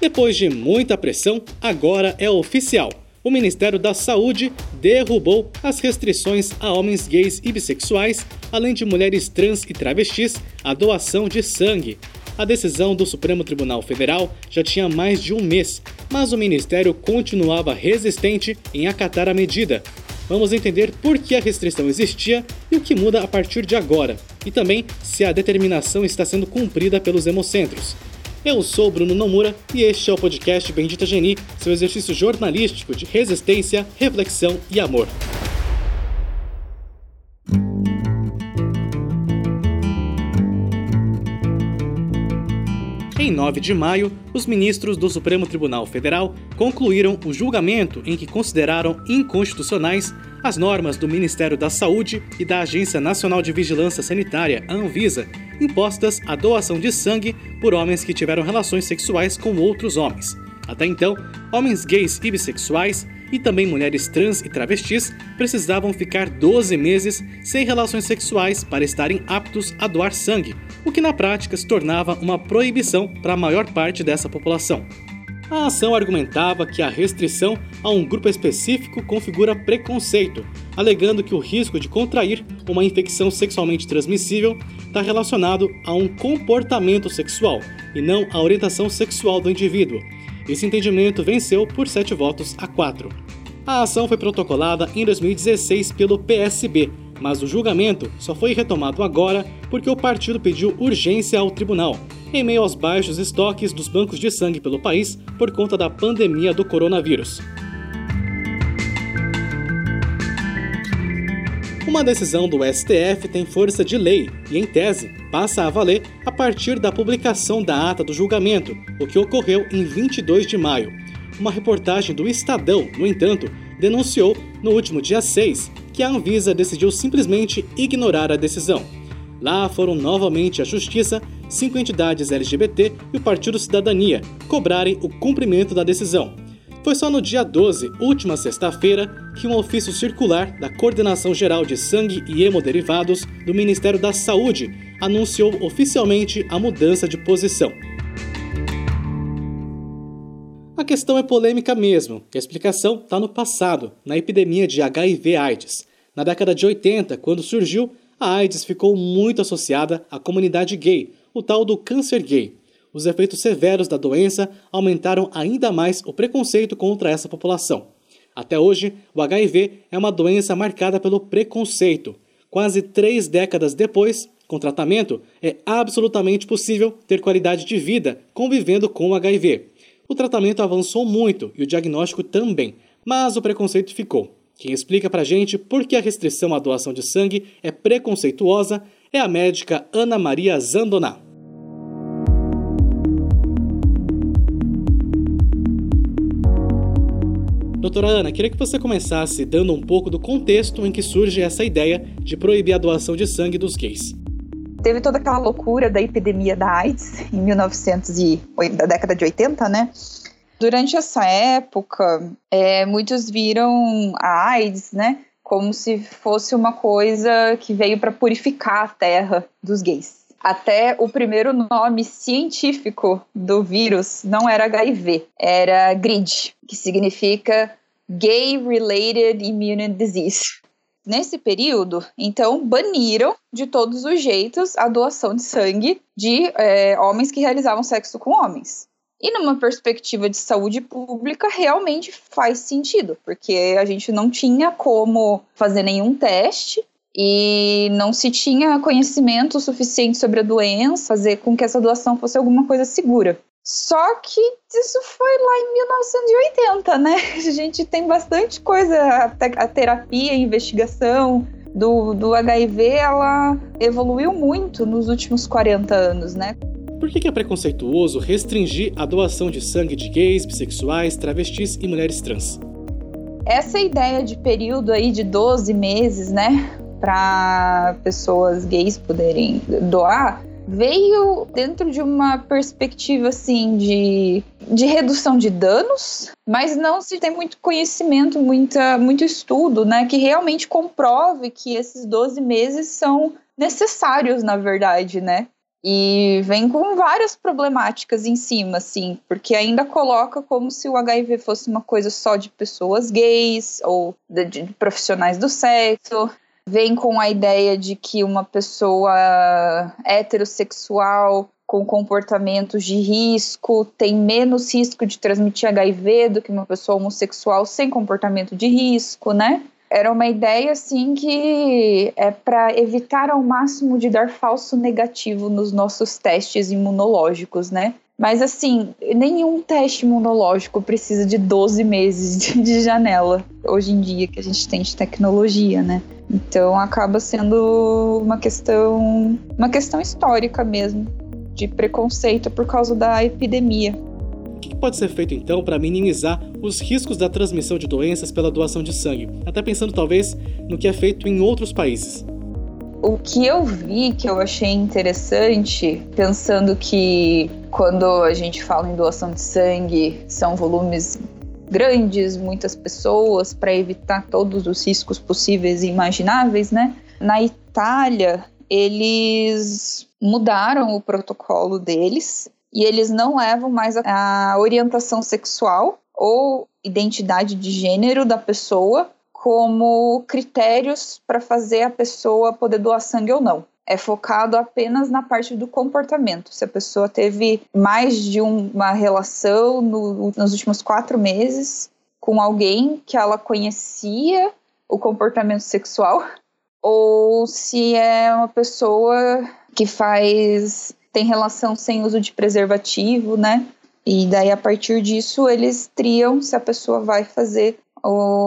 Depois de muita pressão, agora é oficial. O Ministério da Saúde derrubou as restrições a homens gays e bissexuais, além de mulheres trans e travestis, a doação de sangue. A decisão do Supremo Tribunal Federal já tinha mais de um mês, mas o Ministério continuava resistente em acatar a medida. Vamos entender por que a restrição existia e o que muda a partir de agora, e também se a determinação está sendo cumprida pelos hemocentros. Eu sou Bruno Nomura e este é o podcast Bendita Geni, seu exercício jornalístico de resistência, reflexão e amor. Em 9 de maio, os ministros do Supremo Tribunal Federal concluíram o julgamento em que consideraram inconstitucionais as normas do Ministério da Saúde e da Agência Nacional de Vigilância Sanitária, a Anvisa, impostas à doação de sangue por homens que tiveram relações sexuais com outros homens. Até então, homens gays e bissexuais e também mulheres trans e travestis precisavam ficar 12 meses sem relações sexuais para estarem aptos a doar sangue, o que na prática se tornava uma proibição para a maior parte dessa população. A ação argumentava que a restrição a um grupo específico configura preconceito, alegando que o risco de contrair uma infecção sexualmente transmissível está relacionado a um comportamento sexual e não à orientação sexual do indivíduo. Esse entendimento venceu por 7 votos a 4. A ação foi protocolada em 2016 pelo PSB, mas o julgamento só foi retomado agora porque o partido pediu urgência ao tribunal, em meio aos baixos estoques dos bancos de sangue pelo país por conta da pandemia do coronavírus. Uma decisão do STF tem força de lei e, em tese, passa a valer a partir da publicação da ata do julgamento, o que ocorreu em 22 de maio. Uma reportagem do Estadão, no entanto, denunciou, no último dia 6, que a Anvisa decidiu simplesmente ignorar a decisão. Lá foram novamente a Justiça, cinco entidades LGBT e o Partido Cidadania cobrarem o cumprimento da decisão. Foi só no dia 12, última sexta-feira, que um ofício circular da Coordenação Geral de Sangue e Hemoderivados do Ministério da Saúde anunciou oficialmente a mudança de posição. A questão é polêmica mesmo, a explicação está no passado, na epidemia de HIV/AIDS. Na década de 80, quando surgiu, a AIDS ficou muito associada à comunidade gay, o tal do câncer gay. Os efeitos severos da doença aumentaram ainda mais o preconceito contra essa população. Até hoje, o HIV é uma doença marcada pelo preconceito. Quase três décadas depois, com tratamento, é absolutamente possível ter qualidade de vida convivendo com o HIV. O tratamento avançou muito e o diagnóstico também, mas o preconceito ficou. Quem explica pra gente por que a restrição à doação de sangue é preconceituosa é a médica Ana Maria Zandoná. Doutora Ana, queria que você começasse dando um pouco do contexto em que surge essa ideia de proibir a doação de sangue dos gays. Teve toda aquela loucura da epidemia da AIDS em 1900 e da década de 80, né? Durante essa época, é, muitos viram a AIDS, né, como se fosse uma coisa que veio para purificar a terra dos gays. Até o primeiro nome científico do vírus não era HIV, era GRID, que significa Gay Related Immune Disease. Nesse período, então, baniram de todos os jeitos a doação de sangue de é, homens que realizavam sexo com homens. E numa perspectiva de saúde pública, realmente faz sentido, porque a gente não tinha como fazer nenhum teste e não se tinha conhecimento suficiente sobre a doença, fazer com que essa doação fosse alguma coisa segura. Só que isso foi lá em 1980, né? A gente tem bastante coisa, a terapia, a investigação do, do HIV, ela evoluiu muito nos últimos 40 anos, né? Por que é preconceituoso restringir a doação de sangue de gays, bissexuais, travestis e mulheres trans? Essa ideia de período aí de 12 meses, né, para pessoas gays poderem doar, veio dentro de uma perspectiva assim de, de redução de danos, mas não se tem muito conhecimento, muita, muito estudo, né, que realmente comprove que esses 12 meses são necessários, na verdade, né? E vem com várias problemáticas em cima, assim, porque ainda coloca como se o HIV fosse uma coisa só de pessoas gays ou de, de profissionais do sexo. Vem com a ideia de que uma pessoa heterossexual com comportamentos de risco tem menos risco de transmitir HIV do que uma pessoa homossexual sem comportamento de risco, né? Era uma ideia assim que é para evitar ao máximo de dar falso negativo nos nossos testes imunológicos, né? Mas assim, nenhum teste imunológico precisa de 12 meses de, de janela hoje em dia que a gente tem de tecnologia, né? Então acaba sendo uma questão, uma questão histórica mesmo, de preconceito por causa da epidemia. O que pode ser feito então para minimizar os riscos da transmissão de doenças pela doação de sangue? Até pensando talvez no que é feito em outros países. O que eu vi que eu achei interessante, pensando que quando a gente fala em doação de sangue, são volumes grandes, muitas pessoas, para evitar todos os riscos possíveis e imagináveis, né? Na Itália, eles mudaram o protocolo deles e eles não levam mais a, orientação sexual ou identidade de gênero da pessoa como critérios para fazer a pessoa poder doar sangue ou não. É focado apenas na parte do comportamento. Se a pessoa teve mais de um, uma relação no, nos últimos quatro meses com alguém que ela conhecia o comportamento sexual, ou se é uma pessoa que faz tem relação sem uso de preservativo, né? E daí a partir disso eles triam se a pessoa vai fazer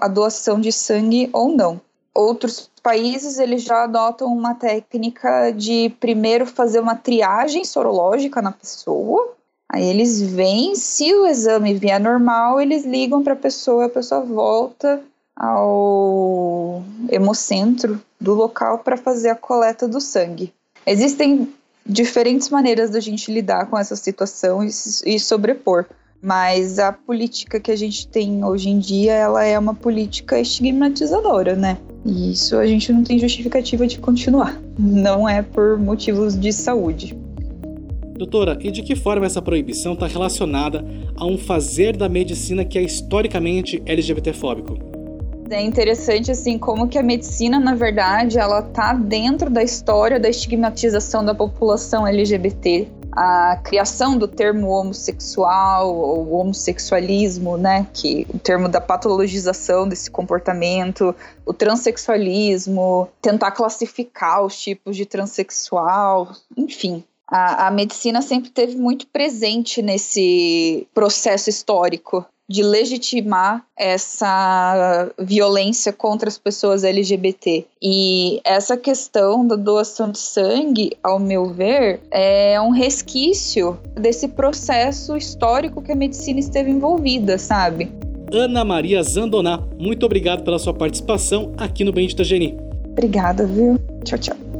a doação de sangue ou não. Outros países eles já adotam uma técnica de primeiro fazer uma triagem sorológica na pessoa. Aí eles veem, se o exame vier normal, eles ligam para a pessoa, a pessoa volta ao hemocentro do local para fazer a coleta do sangue. Existem diferentes maneiras da gente lidar com essa situação e, e sobrepor. Mas a política que a gente tem hoje em dia, ela é uma política estigmatizadora, né? E isso a gente não tem justificativa de continuar. Não é por motivos de saúde. Doutora, e de que forma essa proibição está relacionada a um fazer da medicina que é historicamente LGBTfóbico? É interessante assim como que a medicina, na verdade, ela tá dentro da história da estigmatização da população LGBT. A criação do termo homossexual ou homossexualismo, né, que o termo da patologização desse comportamento, o transexualismo, tentar classificar os tipos de transexual, enfim, a, a, medicina sempre teve muito presente nesse processo histórico de legitimar essa violência contra as pessoas LGBT. E essa questão da doação de sangue, ao meu ver, é um resquício desse processo histórico que a medicina esteve envolvida, sabe? Ana Maria Zandoná, muito obrigado pela sua participação aqui no Bendita Geni. Obrigada, viu? Tchau, tchau.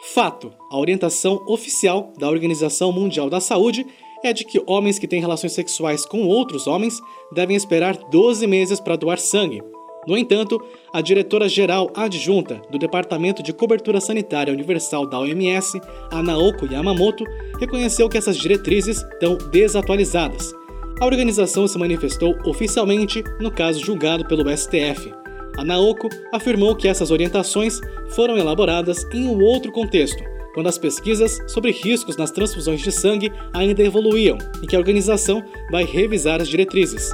Fato: a orientação oficial da Organização Mundial da Saúde é de que homens que têm relações sexuais com outros homens devem esperar 12 meses para doar sangue. No entanto, a diretora-geral adjunta do Departamento de Cobertura Sanitária Universal da OMS, a Naoko Yamamoto, reconheceu que essas diretrizes estão desatualizadas. A organização se manifestou oficialmente no caso julgado pelo STF. A Naoko afirmou que essas orientações foram elaboradas em um outro contexto, quando as pesquisas sobre riscos nas transfusões de sangue ainda evoluíam e que a organização vai revisar as diretrizes.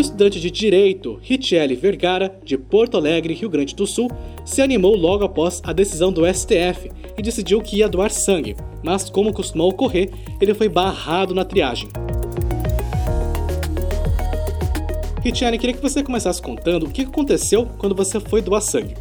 Estudante de Direito, Richelle Vergara, de Porto Alegre, Rio Grande do Sul, se animou logo após a decisão do STF e decidiu que ia doar sangue, mas como costuma ocorrer, ele foi barrado na triagem. Richelle, queria que você começasse contando o que aconteceu quando você foi doar sangue.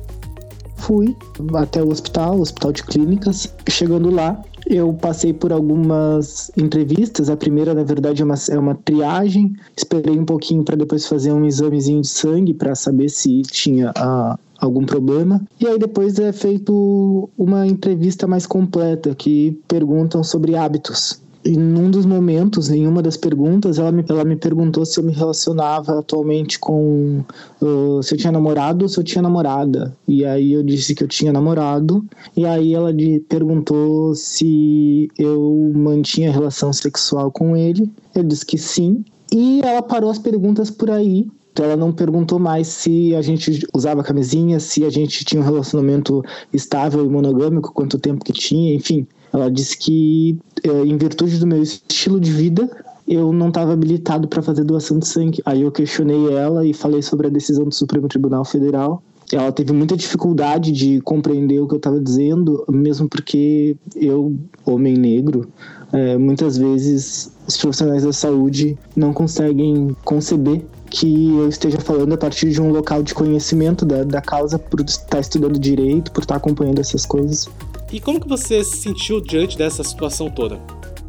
Fui até o hospital, hospital de clínicas. Chegando lá, eu passei por algumas entrevistas. A primeira, na verdade, é uma, é uma triagem. Esperei um pouquinho para depois fazer um examezinho de sangue para saber se tinha a, algum problema. E aí depois é feito uma entrevista mais completa que perguntam sobre hábitos em um dos momentos, em uma das perguntas, ela me, ela me perguntou se eu me relacionava atualmente com. Uh, se eu tinha namorado ou se eu tinha namorada. E aí eu disse que eu tinha namorado. E aí ela perguntou se eu mantinha relação sexual com ele. Eu disse que sim. E ela parou as perguntas por aí. Ela não perguntou mais se a gente usava camisinha, se a gente tinha um relacionamento estável e monogâmico, quanto tempo que tinha, enfim. Ela disse que, em virtude do meu estilo de vida, eu não estava habilitado para fazer doação de sangue. Aí eu questionei ela e falei sobre a decisão do Supremo Tribunal Federal. Ela teve muita dificuldade de compreender o que eu estava dizendo, mesmo porque eu, homem negro, é, muitas vezes os profissionais da saúde não conseguem conceber que eu esteja falando a partir de um local de conhecimento da, da causa, por estar estudando direito, por estar acompanhando essas coisas. E como que você se sentiu diante dessa situação toda?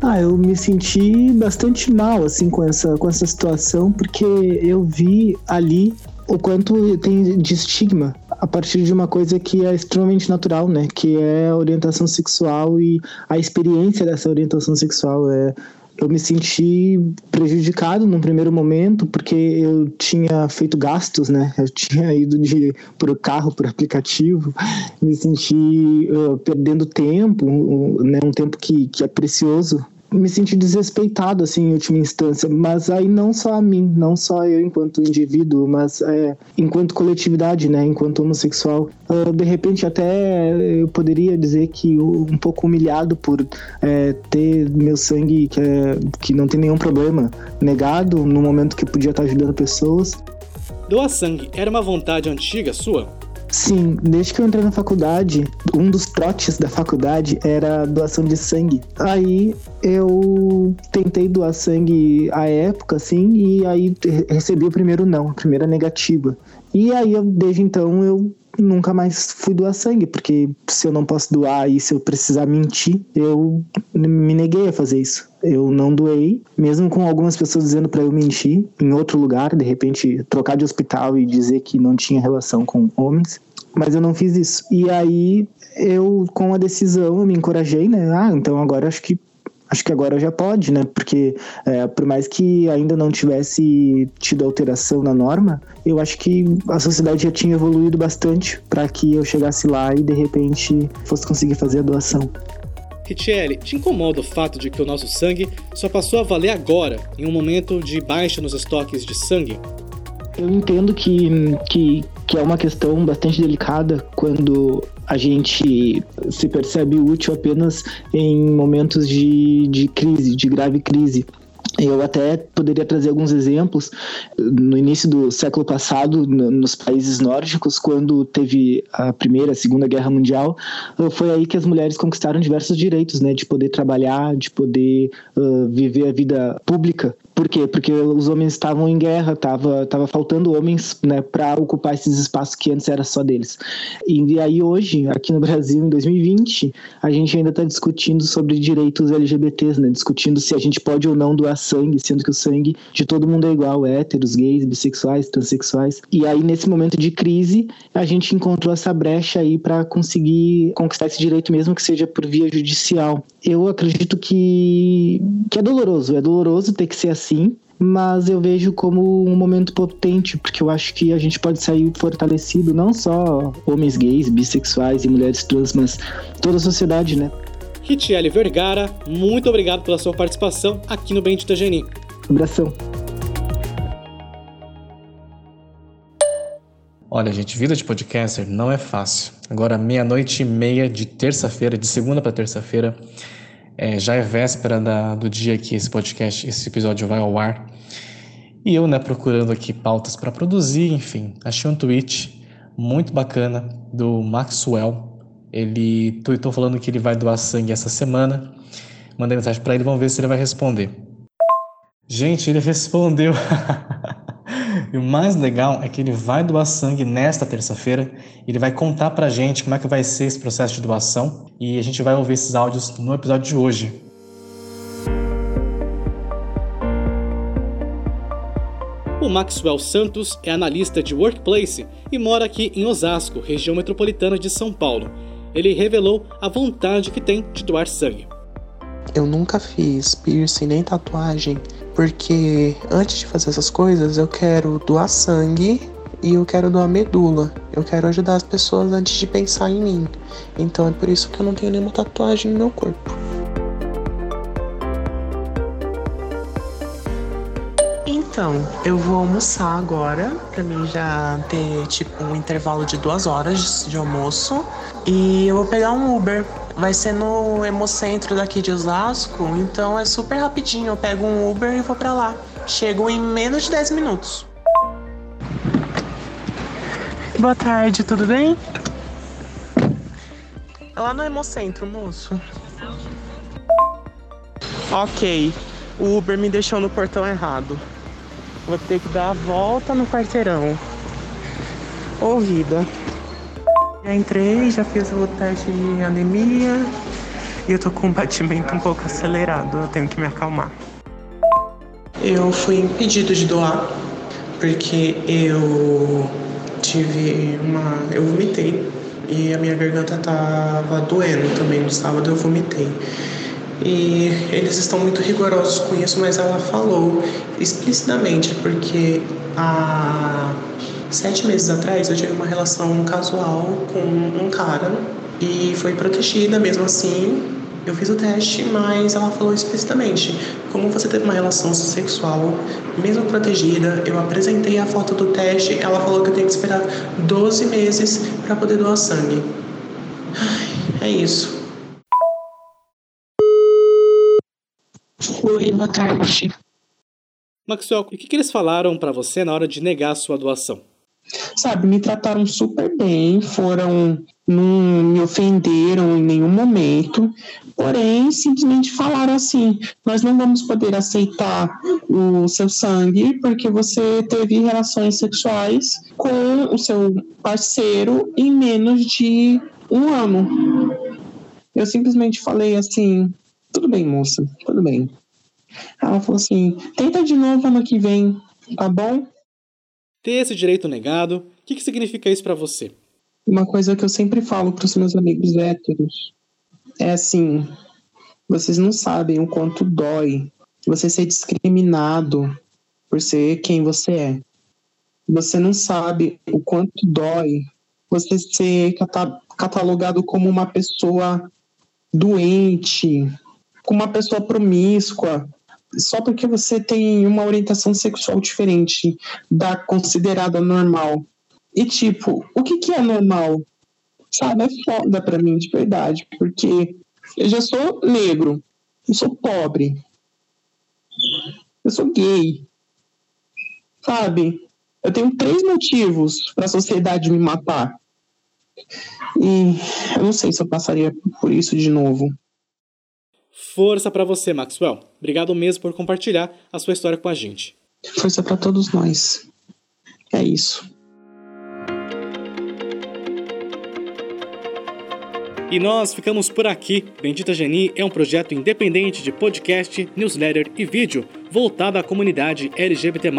Ah, eu me senti bastante mal assim com essa com essa situação porque eu vi ali o quanto tem de estigma a partir de uma coisa que é extremamente natural, né? Que é a orientação sexual e a experiência dessa orientação sexual. É, eu me senti prejudicado num primeiro momento porque eu tinha feito gastos, né? Eu tinha ido de por carro, por aplicativo, me senti uh, perdendo tempo, uh, né? Um tempo que, que é precioso me senti desrespeitado, assim, em última instância. Mas aí não só a mim, não só eu enquanto indivíduo, mas é, enquanto coletividade, né? Enquanto homossexual. Uh, de repente até eu poderia dizer que um pouco humilhado por é, ter meu sangue, que, é, que não tem nenhum problema, negado no momento que podia estar ajudando pessoas. Doar sangue era uma vontade antiga sua? Sim, desde que eu entrei na faculdade, um dos trotes da faculdade era doação de sangue. Aí eu tentei doar sangue à época, assim, e aí recebi o primeiro não, a primeira negativa. E aí, desde então, eu nunca mais fui doar sangue, porque se eu não posso doar e se eu precisar mentir, eu me neguei a fazer isso. Eu não doei, mesmo com algumas pessoas dizendo para eu mentir em outro lugar, de repente trocar de hospital e dizer que não tinha relação com homens, mas eu não fiz isso. E aí eu, com a decisão, eu me encorajei, né? Ah, então agora acho que acho que agora já pode, né? Porque é, por mais que ainda não tivesse tido alteração na norma, eu acho que a sociedade já tinha evoluído bastante para que eu chegasse lá e de repente fosse conseguir fazer a doação. Richelle, te incomoda o fato de que o nosso sangue só passou a valer agora, em um momento de baixa nos estoques de sangue? Eu entendo que, que, que é uma questão bastante delicada quando a gente se percebe útil apenas em momentos de, de crise, de grave crise. Eu até poderia trazer alguns exemplos. No início do século passado, nos países nórdicos, quando teve a Primeira, a Segunda Guerra Mundial, foi aí que as mulheres conquistaram diversos direitos, né, de poder trabalhar, de poder uh, viver a vida pública por quê? Porque os homens estavam em guerra, tava, tava faltando homens né, para ocupar esses espaços que antes era só deles. E, aí hoje, aqui no Brasil, em 2020, a gente ainda está discutindo sobre direitos LGBTs, né? Discutindo se a gente pode ou não doar sangue, sendo que o sangue de todo mundo é igual, héteros, gays, bissexuais, transexuais. E aí, nesse momento de crise, a gente encontrou essa brecha aí para conseguir conquistar esse direito, mesmo que seja por via judicial. Eu acredito que, que é doloroso, é doloroso ter que ser assim sim, mas eu vejo como um momento potente, porque eu acho que a gente pode sair fortalecido, não só homens gays, bissexuais e mulheres trans, mas toda a sociedade, né? Richelle Vergara, muito obrigado pela sua participação aqui no Bendita Geni. Abração. Olha, gente, vida de podcaster não é fácil. Agora, meia-noite e meia de terça-feira, de segunda para terça-feira, é, já é véspera da, do dia que esse podcast, esse episódio vai ao ar. E eu, né, procurando aqui pautas para produzir, enfim, achei um tweet muito bacana do Maxwell. Ele tweetou falando que ele vai doar sangue essa semana. Mandei mensagem para ele, vamos ver se ele vai responder. Gente, ele respondeu. E o mais legal é que ele vai doar sangue nesta terça-feira. Ele vai contar pra gente como é que vai ser esse processo de doação. E a gente vai ouvir esses áudios no episódio de hoje. O Maxwell Santos é analista de workplace e mora aqui em Osasco, região metropolitana de São Paulo. Ele revelou a vontade que tem de doar sangue. Eu nunca fiz piercing nem tatuagem, porque antes de fazer essas coisas eu quero doar sangue e eu quero doar medula. Eu quero ajudar as pessoas antes de pensar em mim. Então é por isso que eu não tenho nenhuma tatuagem no meu corpo. Então, eu vou almoçar agora, pra mim já ter tipo um intervalo de duas horas de almoço. E eu vou pegar um Uber. Vai ser no Hemocentro daqui de Osasco, então é super rapidinho. Eu pego um Uber e vou pra lá. Chego em menos de 10 minutos. Boa tarde, tudo bem? É lá no Hemocentro, moço. Ok, o Uber me deixou no portão errado. Vou ter que dar a volta no quarteirão. Ô vida. Já entrei, já fiz o teste de anemia e eu tô com um batimento um pouco acelerado, eu tenho que me acalmar. Eu fui impedido de doar porque eu tive uma. Eu vomitei e a minha garganta tava doendo também. No sábado eu vomitei. E eles estão muito rigorosos com isso, mas ela falou explicitamente, porque há sete meses atrás eu tive uma relação casual com um cara e foi protegida mesmo assim. Eu fiz o teste, mas ela falou explicitamente: como você teve uma relação sexual, mesmo protegida, eu apresentei a foto do teste, ela falou que eu tenho que esperar 12 meses para poder doar sangue. É isso. Oi, boa tarde. Maxwell, o que, que eles falaram para você na hora de negar a sua doação? Sabe, me trataram super bem, foram. não me ofenderam em nenhum momento, porém simplesmente falaram assim: nós não vamos poder aceitar o seu sangue porque você teve relações sexuais com o seu parceiro em menos de um ano. Eu simplesmente falei assim: tudo bem, moça, tudo bem. Ela falou assim: tenta de novo ano que vem, tá bom? Ter esse direito negado, o que, que significa isso para você? Uma coisa que eu sempre falo para os meus amigos héteros é assim: vocês não sabem o quanto dói você ser discriminado por ser quem você é. Você não sabe o quanto dói você ser catalogado como uma pessoa doente, como uma pessoa promíscua, só porque você tem uma orientação sexual diferente da considerada normal. E tipo, o que, que é normal? Sabe, é foda pra mim, de verdade, porque eu já sou negro, eu sou pobre, eu sou gay, sabe? Eu tenho três motivos para a sociedade me matar. E eu não sei se eu passaria por isso de novo. Força para você, Maxwell. Obrigado mesmo por compartilhar a sua história com a gente. Força para todos nós. É isso. E nós ficamos por aqui. Bendita Geni é um projeto independente de podcast, newsletter e vídeo voltado à comunidade LGBT.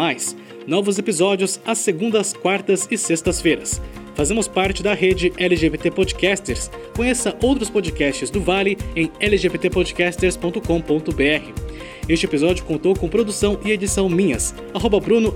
Novos episódios às segundas, quartas e sextas-feiras. Fazemos parte da rede LGBT Podcasters. Conheça outros podcasts do Vale em lgbtpodcasters.com.br. Este episódio contou com produção e edição minhas, arroba Bruno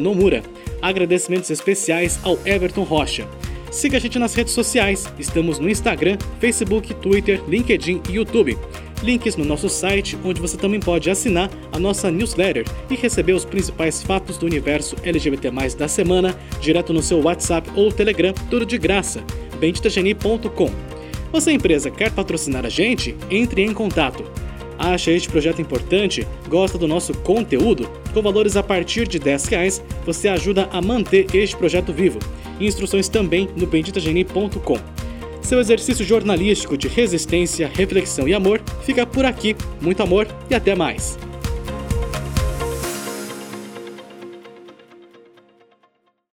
Nomura. Agradecimentos especiais ao Everton Rocha. Siga a gente nas redes sociais. Estamos no Instagram, Facebook, Twitter, LinkedIn e YouTube. Links no nosso site, onde você também pode assinar a nossa newsletter e receber os principais fatos do universo LGBT da semana direto no seu WhatsApp ou Telegram, tudo de graça. benditageni.com. Você, empresa, quer patrocinar a gente? Entre em contato. Acha este projeto importante? Gosta do nosso conteúdo? Com valores a partir de 10 reais, você ajuda a manter este projeto vivo. Instruções também no benditageni.com. Seu exercício jornalístico de resistência, reflexão e amor fica por aqui. Muito amor e até mais!